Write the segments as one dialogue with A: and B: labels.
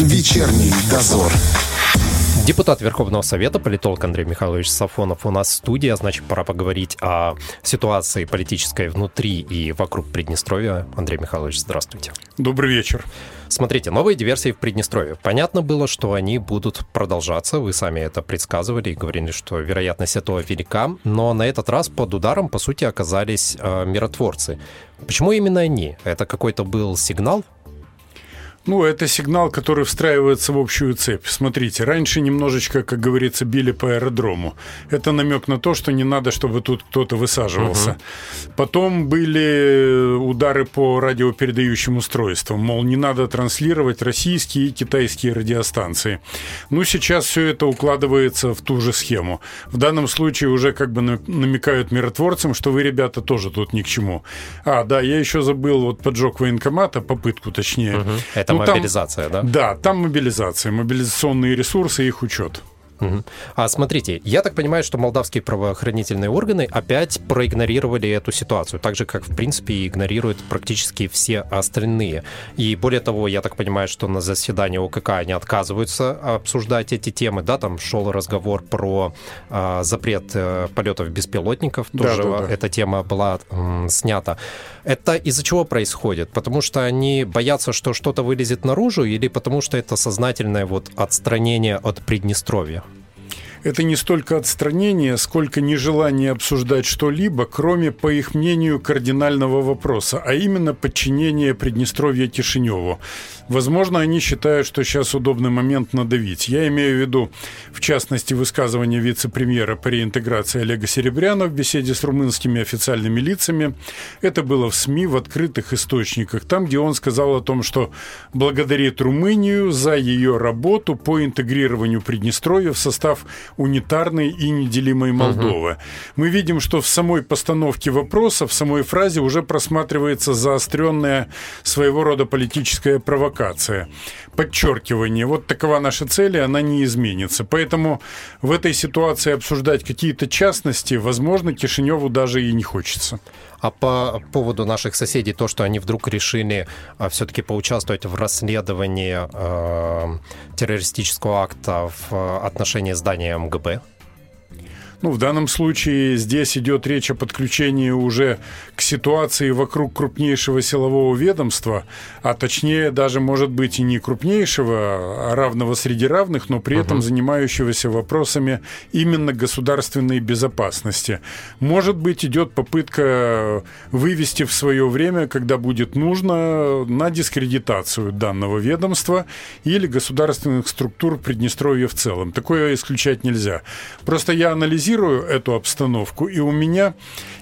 A: Вечерний дозор.
B: Депутат Верховного Совета, политолог Андрей Михайлович Сафонов у нас в студии, значит, пора поговорить о ситуации политической внутри и вокруг Приднестровья. Андрей Михайлович, здравствуйте.
C: Добрый вечер.
B: Смотрите, новые диверсии в Приднестровье. Понятно было, что они будут продолжаться. Вы сами это предсказывали и говорили, что вероятность этого велика. Но на этот раз под ударом, по сути, оказались э, миротворцы. Почему именно они? Это какой-то был сигнал
C: ну, это сигнал, который встраивается в общую цепь. Смотрите, раньше немножечко, как говорится, били по аэродрому. Это намек на то, что не надо, чтобы тут кто-то высаживался. Угу. Потом были удары по радиопередающим устройствам. Мол, не надо транслировать российские и китайские радиостанции. Ну, сейчас все это укладывается в ту же схему. В данном случае уже как бы намекают миротворцам, что вы, ребята, тоже тут ни к чему. А, да, я еще забыл вот поджог военкомата, попытку точнее. Угу.
B: Это мобилизация,
C: да? Да, там мобилизация, мобилизационные ресурсы и их учет.
B: Угу. А смотрите, я так понимаю, что молдавские правоохранительные органы опять проигнорировали эту ситуацию, так же, как, в принципе, игнорируют практически все остальные. И более того, я так понимаю, что на заседании ОКК они отказываются обсуждать эти темы. Да, там шел разговор про э, запрет э, полетов беспилотников, тоже да, да, да. эта тема была э, снята. Это из-за чего происходит? Потому что они боятся, что что-то вылезет наружу, или потому что это сознательное вот отстранение от Приднестровья?
C: Это не столько отстранение, сколько нежелание обсуждать что-либо, кроме, по их мнению, кардинального вопроса, а именно подчинение Приднестровья Кишиневу. Возможно, они считают, что сейчас удобный момент надавить. Я имею в виду, в частности, высказывание вице-премьера по реинтеграции Олега Серебряна в беседе с румынскими официальными лицами. Это было в СМИ, в открытых источниках, там, где он сказал о том, что благодарит Румынию за ее работу по интегрированию Приднестровья в состав унитарной и неделимой Молдовы. Угу. Мы видим, что в самой постановке вопроса, в самой фразе уже просматривается заостренная своего рода политическая провокация, подчеркивание. Вот такова наша цель, и она не изменится. Поэтому в этой ситуации обсуждать какие-то частности, возможно, Кишиневу даже и не хочется.
B: А по поводу наших соседей, то, что они вдруг решили а, все-таки поучаствовать в расследовании э, террористического акта в э, отношении здания 안 급해요?
C: Ну, в данном случае здесь идет речь о подключении уже к ситуации вокруг крупнейшего силового ведомства, а точнее даже, может быть, и не крупнейшего, а равного среди равных, но при угу. этом занимающегося вопросами именно государственной безопасности. Может быть, идет попытка вывести в свое время, когда будет нужно, на дискредитацию данного ведомства или государственных структур Приднестровья в целом. Такое исключать нельзя. Просто я анализирую анализирую эту обстановку, и у меня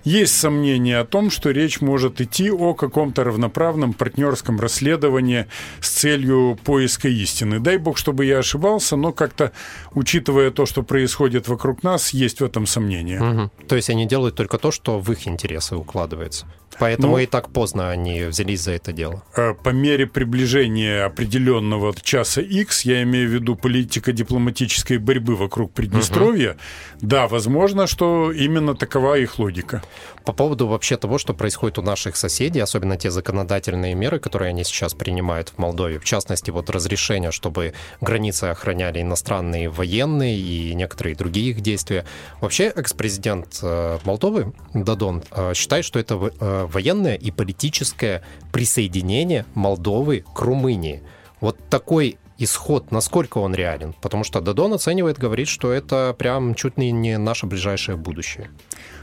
C: есть сомнение о том, что речь может идти о каком-то равноправном партнерском расследовании с целью поиска истины. Дай бог, чтобы я ошибался, но как-то, учитывая то, что происходит вокруг нас, есть в этом сомнение.
B: Угу. То есть они делают только то, что в их интересы укладывается. Поэтому ну, и так поздно они взялись за это дело.
C: Э, по мере приближения определенного часа X, я имею в виду политика дипломатической борьбы вокруг Приднестровья, угу. да, возможно, что именно такова их логика.
B: По поводу вообще того, что происходит у наших соседей, особенно те законодательные меры, которые они сейчас принимают в Молдове, в частности, вот разрешение, чтобы границы охраняли иностранные военные и некоторые другие их действия. Вообще, экс-президент э, Молдовы Дадон э, считает, что это военное и политическое присоединение Молдовы к Румынии. Вот такой исход, насколько он реален? Потому что Дадон оценивает, говорит, что это прям чуть ли не наше ближайшее будущее.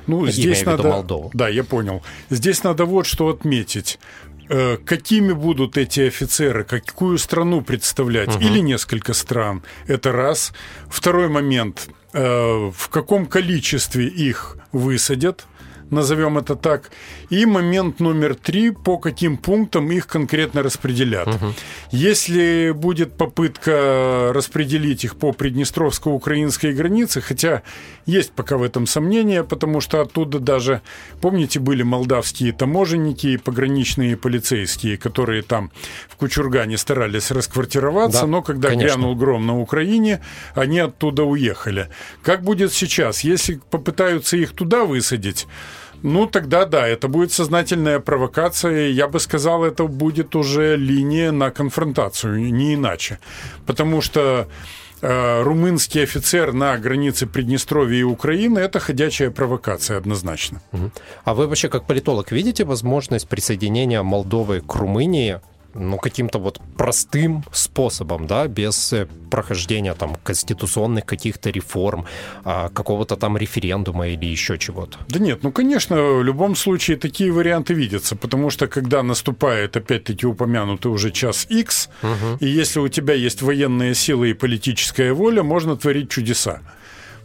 C: Ну, здесь надо... Молдову. Да, я понял. Здесь надо вот что отметить э, какими будут эти офицеры, какую страну представлять, угу. или несколько стран. Это раз. Второй момент. Э, в каком количестве их высадят, назовем это так. И момент номер три, по каким пунктам их конкретно распределят. Угу. Если будет попытка распределить их по приднестровско-украинской границе, хотя есть пока в этом сомнения, потому что оттуда даже, помните, были молдавские таможенники и пограничные полицейские, которые там в Кучургане старались расквартироваться, да, но когда конечно. грянул гром на Украине, они оттуда уехали. Как будет сейчас? Если попытаются их туда высадить, Ну, тогда да, это будет сознательная провокация. Я бы сказал, это будет уже линия на конфронтацию, не иначе. Потому что э, румынский офицер на границе Приднестровья и Украины – это ходячая провокация однозначно.
B: А вы вообще как политолог видите возможность присоединения Молдовы к Румынии ну, каким-то вот простым способом, да, без э, прохождения там конституционных каких-то реформ, а, какого-то там референдума или еще чего-то.
C: Да нет, ну, конечно, в любом случае такие варианты видятся, потому что когда наступает, опять-таки, упомянутый уже час X, угу. и если у тебя есть военные силы и политическая воля, можно творить чудеса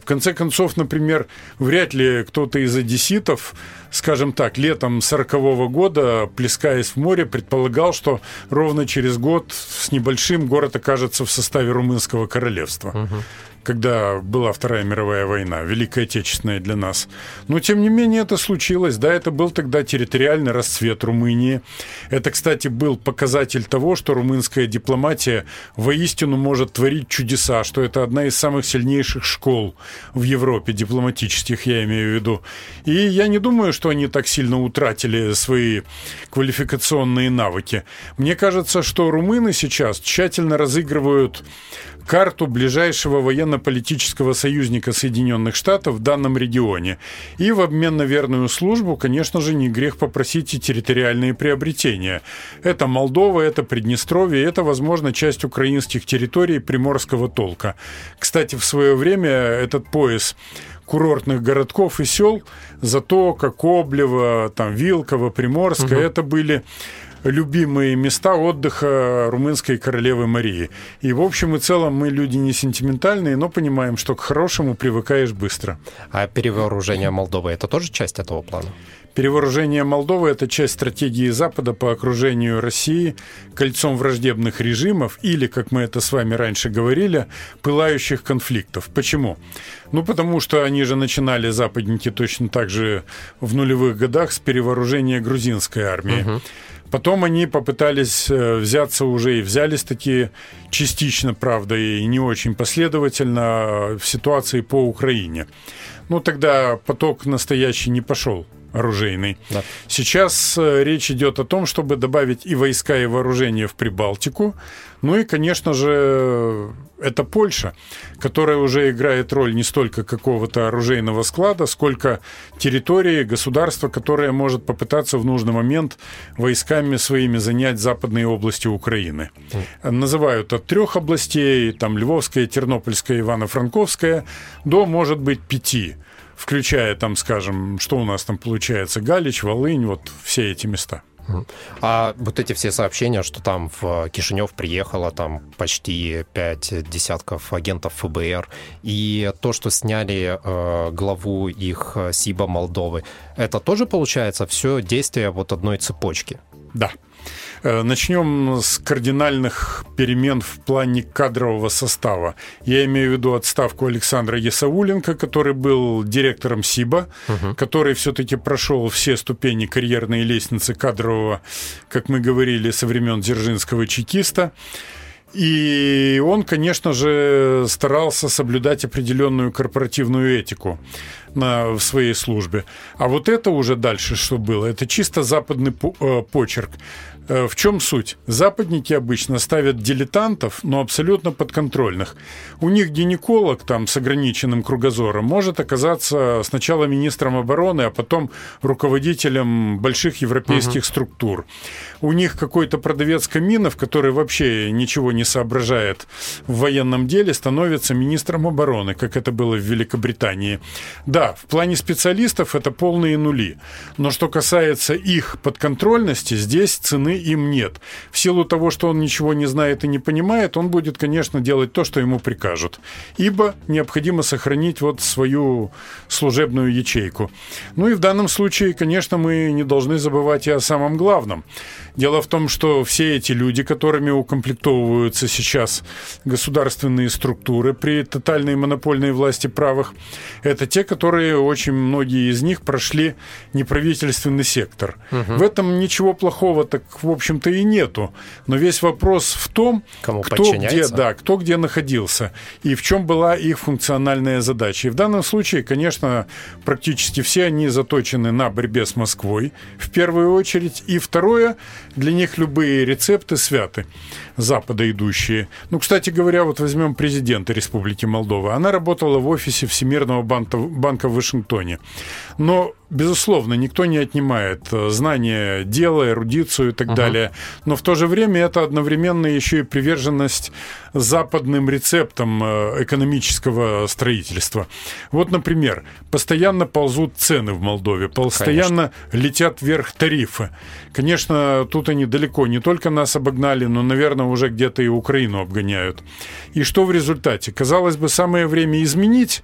C: конце концов, например, вряд ли кто-то из одесситов, скажем так, летом 40 -го года, плескаясь в море, предполагал, что ровно через год с небольшим город окажется в составе румынского королевства. Угу когда была Вторая мировая война, Великая Отечественная для нас. Но, тем не менее, это случилось. Да, это был тогда территориальный расцвет Румынии. Это, кстати, был показатель того, что румынская дипломатия воистину может творить чудеса, что это одна из самых сильнейших школ в Европе, дипломатических, я имею в виду. И я не думаю, что они так сильно утратили свои квалификационные навыки. Мне кажется, что румыны сейчас тщательно разыгрывают карту ближайшего военно-политического союзника Соединенных Штатов в данном регионе. И в обмен на верную службу, конечно же, не грех попросить и территориальные приобретения. Это Молдова, это Приднестровье, это, возможно, часть украинских территорий приморского толка. Кстати, в свое время этот пояс курортных городков и сел, Затока, Коблево, там, Вилково, Приморское, угу. это были любимые места отдыха румынской королевы Марии. И в общем и целом мы люди не сентиментальные, но понимаем, что к хорошему привыкаешь быстро.
B: А перевооружение Молдовы – это тоже часть этого плана?
C: Перевооружение Молдовы – это часть стратегии Запада по окружению России кольцом враждебных режимов или, как мы это с вами раньше говорили, пылающих конфликтов. Почему? Ну, потому что они же начинали, западники, точно так же в нулевых годах с перевооружения грузинской армии. Угу. Потом они попытались э, взяться уже и взялись такие частично, правда, и не очень последовательно э, в ситуации по Украине. Ну, тогда поток настоящий не пошел оружейный. Да. Сейчас э, речь идет о том, чтобы добавить и войска, и вооружение в Прибалтику. Ну и, конечно же, это Польша, которая уже играет роль не столько какого-то оружейного склада, сколько территории, государства, которое может попытаться в нужный момент войсками своими занять западные области Украины. Называют от трех областей, там Львовская, Тернопольская, Ивано-Франковская, до, может быть, пяти включая там, скажем, что у нас там получается, Галич, Волынь, вот все эти места.
B: А вот эти все сообщения, что там в Кишинев приехало там почти пять десятков агентов ФБР, и то, что сняли э, главу их э, СИБа Молдовы, это тоже получается все действие вот одной цепочки?
C: Да. Э, начнем с кардинальных перемен в плане кадрового состава. Я имею в виду отставку Александра Ясауленко, который был директором СИБа, угу. который все-таки прошел все ступени карьерной лестницы кадрового, как мы говорили, со времен Дзержинского чекиста. И он, конечно же, старался соблюдать определенную корпоративную этику на, в своей службе. А вот это уже дальше что было? Это чисто западный э, почерк. Э, в чем суть? Западники обычно ставят дилетантов, но абсолютно подконтрольных. У них гинеколог там с ограниченным кругозором может оказаться сначала министром обороны, а потом руководителем больших европейских угу. структур. У них какой-то продавец каминов, который вообще ничего не соображает в военном деле, становится министром обороны, как это было в Великобритании. Да, в плане специалистов это полные нули. Но что касается их подконтрольности, здесь цены им нет. В силу того, что он ничего не знает и не понимает, он будет, конечно, делать то, что ему прикажут. Ибо необходимо сохранить вот свою служебную ячейку. Ну и в данном случае, конечно, мы не должны забывать и о самом главном. Дело в том, что все эти люди, которыми укомплектовываются сейчас государственные структуры при тотальной монопольной власти правых, это те, которые очень многие из них прошли неправительственный сектор. Угу. В этом ничего плохого так в в общем-то, и нету. Но весь вопрос в том,
B: Кому
C: кто где, да, кто где находился и в чем была их функциональная задача. И в данном случае, конечно, практически все они заточены на борьбе с Москвой в первую очередь. И второе, для них любые рецепты святы, запада идущие. Ну, кстати говоря, вот возьмем президента Республики Молдова. Она работала в офисе Всемирного банка, банка в Вашингтоне. Но безусловно, никто не отнимает э, знания дела, эрудицию и так uh-huh. далее. Но в то же время это одновременно еще и приверженность западным рецептам э, экономического строительства. Вот, например, постоянно ползут цены в Молдове, постоянно Конечно. летят вверх тарифы. Конечно, тут они далеко не только нас обогнали, но, наверное, уже где-то и Украину обгоняют. И что в результате? Казалось бы, самое время изменить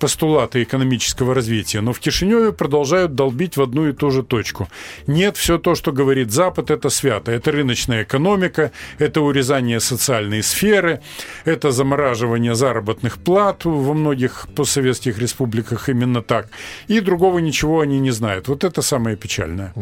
C: постулаты экономического развития, но в Кишиневе продолжают долбить в одну и ту же точку. Нет, все то, что говорит Запад, это свято. Это рыночная экономика, это урезание социальной сферы, это замораживание заработных плат во многих постсоветских республиках именно так. И другого ничего они не знают. Вот это самое печальное.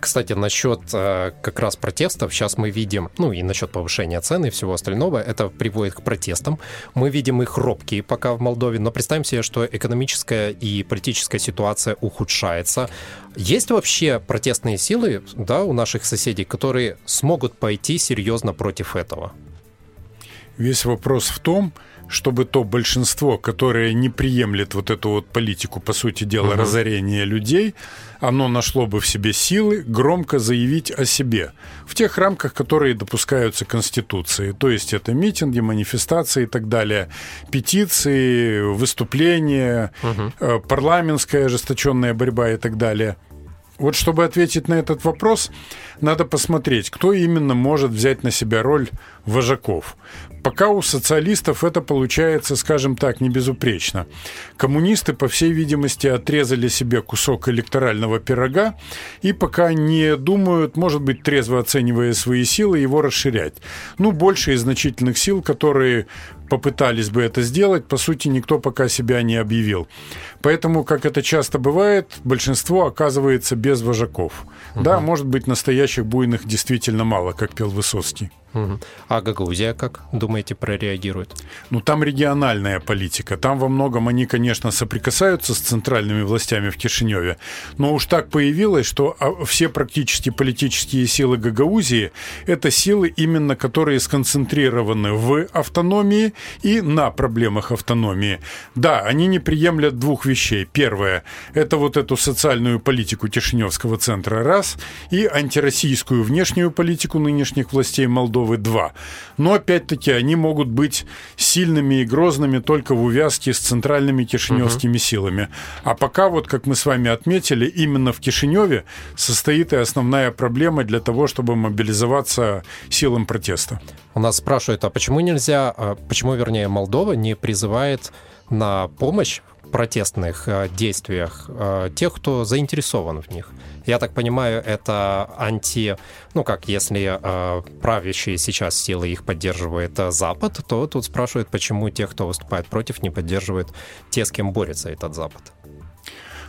B: Кстати, насчет э, как раз протестов, сейчас мы видим, ну и насчет повышения цены и всего остального, это приводит к протестам. Мы видим их робкие пока в Молдове, но представим себе, что что экономическая и политическая ситуация ухудшается. Есть вообще протестные силы да, у наших соседей, которые смогут пойти серьезно против этого?
C: Весь вопрос в том, чтобы то большинство, которое не приемлет вот эту вот политику, по сути дела, угу. разорения людей, оно нашло бы в себе силы громко заявить о себе в тех рамках, которые допускаются Конституцией. То есть это митинги, манифестации и так далее, петиции, выступления, угу. парламентская ожесточенная борьба и так далее. Вот чтобы ответить на этот вопрос, надо посмотреть, кто именно может взять на себя роль вожаков. Пока у социалистов это получается, скажем так, не безупречно. Коммунисты, по всей видимости, отрезали себе кусок электорального пирога и пока не думают, может быть, трезво оценивая свои силы, его расширять. Ну, больше из значительных сил, которые попытались бы это сделать, по сути, никто пока себя не объявил. Поэтому, как это часто бывает, большинство оказывается без вожаков. Угу. Да, может быть, настоящих буйных действительно мало, как пел Высоцкий.
B: А Гагаузия как, думаете, прореагирует?
C: Ну, там региональная политика. Там во многом они, конечно, соприкасаются с центральными властями в Кишиневе. Но уж так появилось, что а, все практически политические силы Гагаузии – это силы, именно которые сконцентрированы в автономии и на проблемах автономии. Да, они не приемлят двух вещей. Первое – это вот эту социальную политику Кишиневского центра, раз, и антироссийскую внешнюю политику нынешних властей Молдовы, Молдовы-2. Но, опять-таки, они могут быть сильными и грозными только в увязке с центральными кишиневскими угу. силами. А пока, вот как мы с вами отметили, именно в Кишиневе состоит и основная проблема для того, чтобы мобилизоваться силам протеста.
B: У нас спрашивают, а почему нельзя, а почему, вернее, Молдова не призывает на помощь протестных э, действиях э, тех, кто заинтересован в них. Я так понимаю, это анти... Ну, как если э, правящие сейчас силы их поддерживает Запад, то тут спрашивают, почему те, кто выступает против, не поддерживают те, с кем борется этот Запад.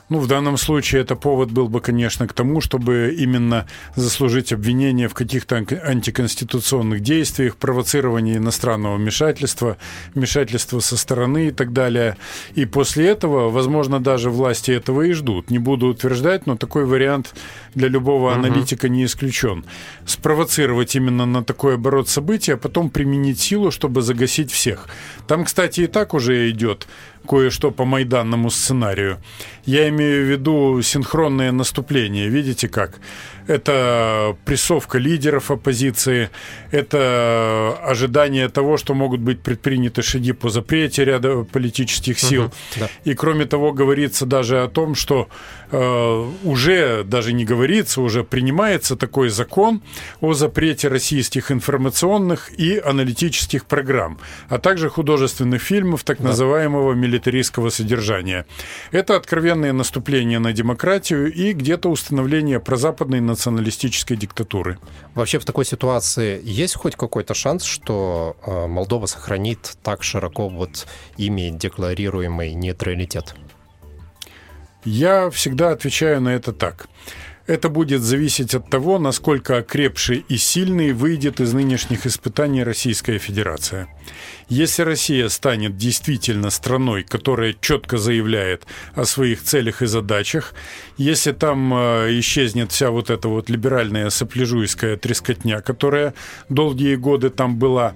C: Ну, в данном случае это повод был бы, конечно, к тому, чтобы именно заслужить обвинение в каких-то антиконституционных действиях, провоцировании иностранного вмешательства, вмешательства со стороны и так далее. И после этого, возможно, даже власти этого и ждут. Не буду утверждать, но такой вариант для любого аналитика не исключен. Спровоцировать именно на такой оборот событий, а потом применить силу, чтобы загасить всех. Там, кстати, и так уже идет кое-что по майданному сценарию. Я имею в виду синхронное наступление. Видите как? это прессовка лидеров оппозиции, это ожидание того, что могут быть предприняты шаги по запрете ряда политических сил. Угу, да. И кроме того, говорится даже о том, что э, уже даже не говорится, уже принимается такой закон о запрете российских информационных и аналитических программ, а также художественных фильмов так да. называемого милитаристского содержания. Это откровенное наступление на демократию и где-то установление прозападной националистической диктатуры.
B: Вообще в такой ситуации есть хоть какой-то шанс, что э, Молдова сохранит так широко вот ими декларируемый нейтралитет?
C: Я всегда отвечаю на это так. Это будет зависеть от того, насколько окрепший и сильный выйдет из нынешних испытаний Российская Федерация. Если Россия станет действительно страной, которая четко заявляет о своих целях и задачах, если там э, исчезнет вся вот эта вот либеральная сопляжуйская трескотня, которая долгие годы там была,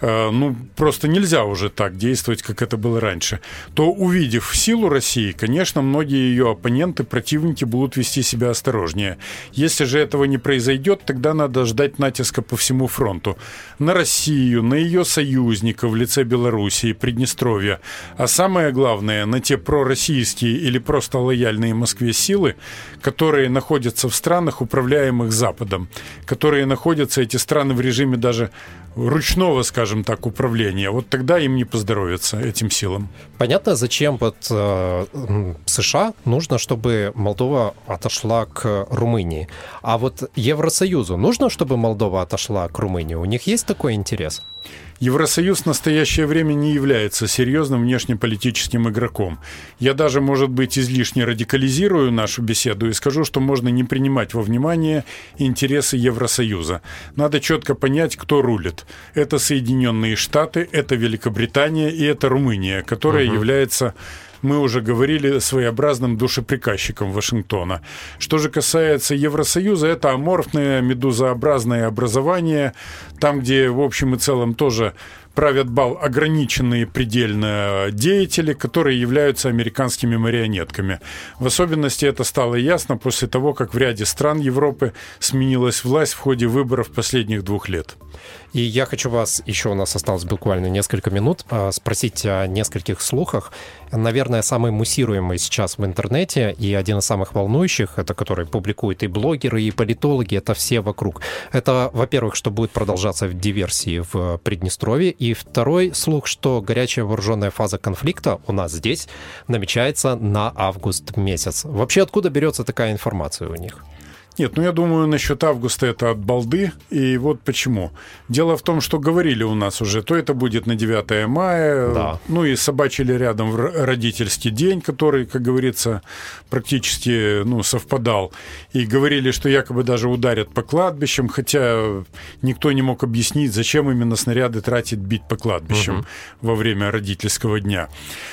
C: э, ну, просто нельзя уже так действовать, как это было раньше, то, увидев силу России, конечно, многие ее оппоненты, противники будут вести себя осторожнее. Если же этого не произойдет, тогда надо ждать натиска по всему фронту. На Россию, на ее союзников, в лице Белоруссии, Приднестровья, а самое главное, на те пророссийские или просто лояльные Москве силы, которые находятся в странах, управляемых Западом, которые находятся, эти страны, в режиме даже ручного, скажем так, управления. Вот тогда им не поздоровится, этим силам.
B: Понятно, зачем вот э, США нужно, чтобы Молдова отошла к Румынии. А вот Евросоюзу нужно, чтобы Молдова отошла к Румынии? У них есть такой интерес?
C: Евросоюз в настоящее время не является серьезным внешнеполитическим игроком. Я даже, может быть, излишне радикализирую нашу беседу и скажу, что можно не принимать во внимание интересы Евросоюза. Надо четко понять, кто рулит. Это Соединенные Штаты, это Великобритания и это Румыния, которая угу. является мы уже говорили, своеобразным душеприказчиком Вашингтона. Что же касается Евросоюза, это аморфное медузообразное образование, там, где в общем и целом тоже правят бал ограниченные предельно деятели, которые являются американскими марионетками. В особенности это стало ясно после того, как в ряде стран Европы сменилась власть в ходе выборов последних двух лет.
B: И я хочу вас, еще у нас осталось буквально несколько минут, а, спросить о нескольких слухах. Наверное, самый муссируемый сейчас в интернете и один из самых волнующих, это который публикуют и блогеры, и политологи, это все вокруг. Это, во-первых, что будет продолжаться в диверсии в Приднестровье, и второй слух, что горячая вооруженная фаза конфликта у нас здесь намечается на август месяц. Вообще, откуда берется такая информация у них?
C: Нет, ну я думаю, насчет августа это от балды. И вот почему. Дело в том, что говорили у нас уже, то это будет на 9 мая, да. ну и собачили рядом родительский день, который, как говорится, практически ну, совпадал. И говорили, что якобы даже ударят по кладбищам, хотя никто не мог объяснить, зачем именно снаряды тратить бить по кладбищам угу. во время родительского дня.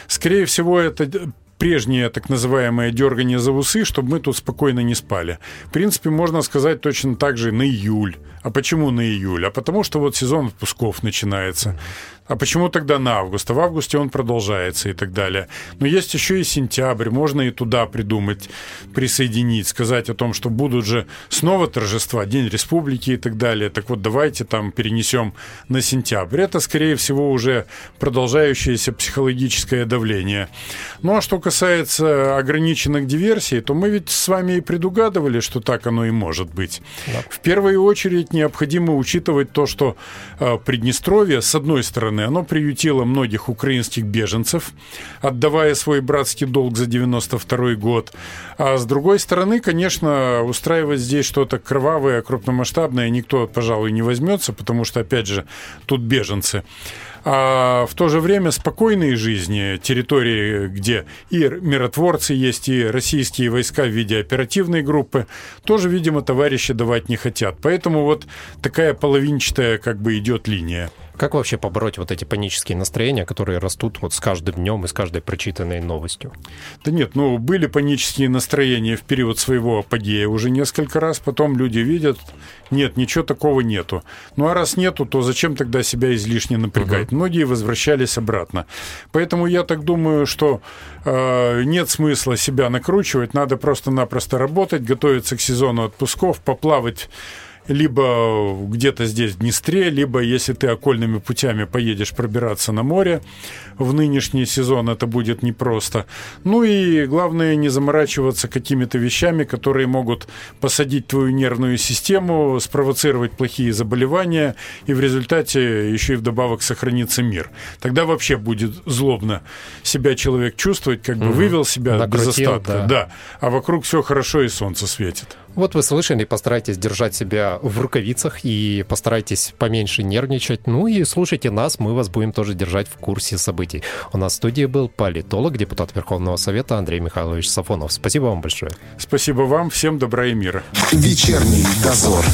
C: Скорее всего, это прежнее так называемое дергание за усы, чтобы мы тут спокойно не спали. В принципе, можно сказать точно так же на июль. А почему на июль? А потому что вот сезон отпусков начинается. А почему тогда на август? А в августе он продолжается и так далее. Но есть еще и сентябрь, можно и туда придумать, присоединить, сказать о том, что будут же снова торжества, День Республики и так далее. Так вот, давайте там перенесем на сентябрь. Это, скорее всего, уже продолжающееся психологическое давление. Ну а что касается ограниченных диверсий, то мы ведь с вами и предугадывали, что так оно и может быть. Да. В первую очередь необходимо учитывать то, что э, Приднестровье, с одной стороны, стороны, оно приютило многих украинских беженцев, отдавая свой братский долг за 92 год. А с другой стороны, конечно, устраивать здесь что-то кровавое, крупномасштабное никто, пожалуй, не возьмется, потому что, опять же, тут беженцы а в то же время спокойные жизни, территории, где и миротворцы есть, и российские войска в виде оперативной группы, тоже, видимо, товарищи давать не хотят. Поэтому вот такая половинчатая как бы идет линия.
B: Как вообще побороть вот эти панические настроения, которые растут вот с каждым днем и с каждой прочитанной новостью?
C: Да нет, ну были панические настроения в период своего апогея уже несколько раз, потом люди видят, нет, ничего такого нету. Ну а раз нету, то зачем тогда себя излишне напрягать? Угу. Многие возвращались обратно. Поэтому я так думаю, что э, нет смысла себя накручивать, надо просто-напросто работать, готовиться к сезону отпусков, поплавать либо где-то здесь в Днестре, либо если ты окольными путями поедешь пробираться на море в нынешний сезон, это будет непросто. Ну и главное не заморачиваться какими-то вещами, которые могут посадить твою нервную систему, спровоцировать плохие заболевания, и в результате еще и вдобавок сохранится мир. Тогда вообще будет злобно себя человек чувствовать, как бы угу. вывел себя Накрутил, без остатка. Да. да. А вокруг все хорошо и солнце светит.
B: Вот вы слышали, постарайтесь держать себя в рукавицах и постарайтесь поменьше нервничать. Ну и слушайте нас, мы вас будем тоже держать в курсе событий. У нас в студии был политолог, депутат Верховного Совета Андрей Михайлович Сафонов. Спасибо вам большое.
C: Спасибо вам, всем добра и мира.
A: Вечерний дозор.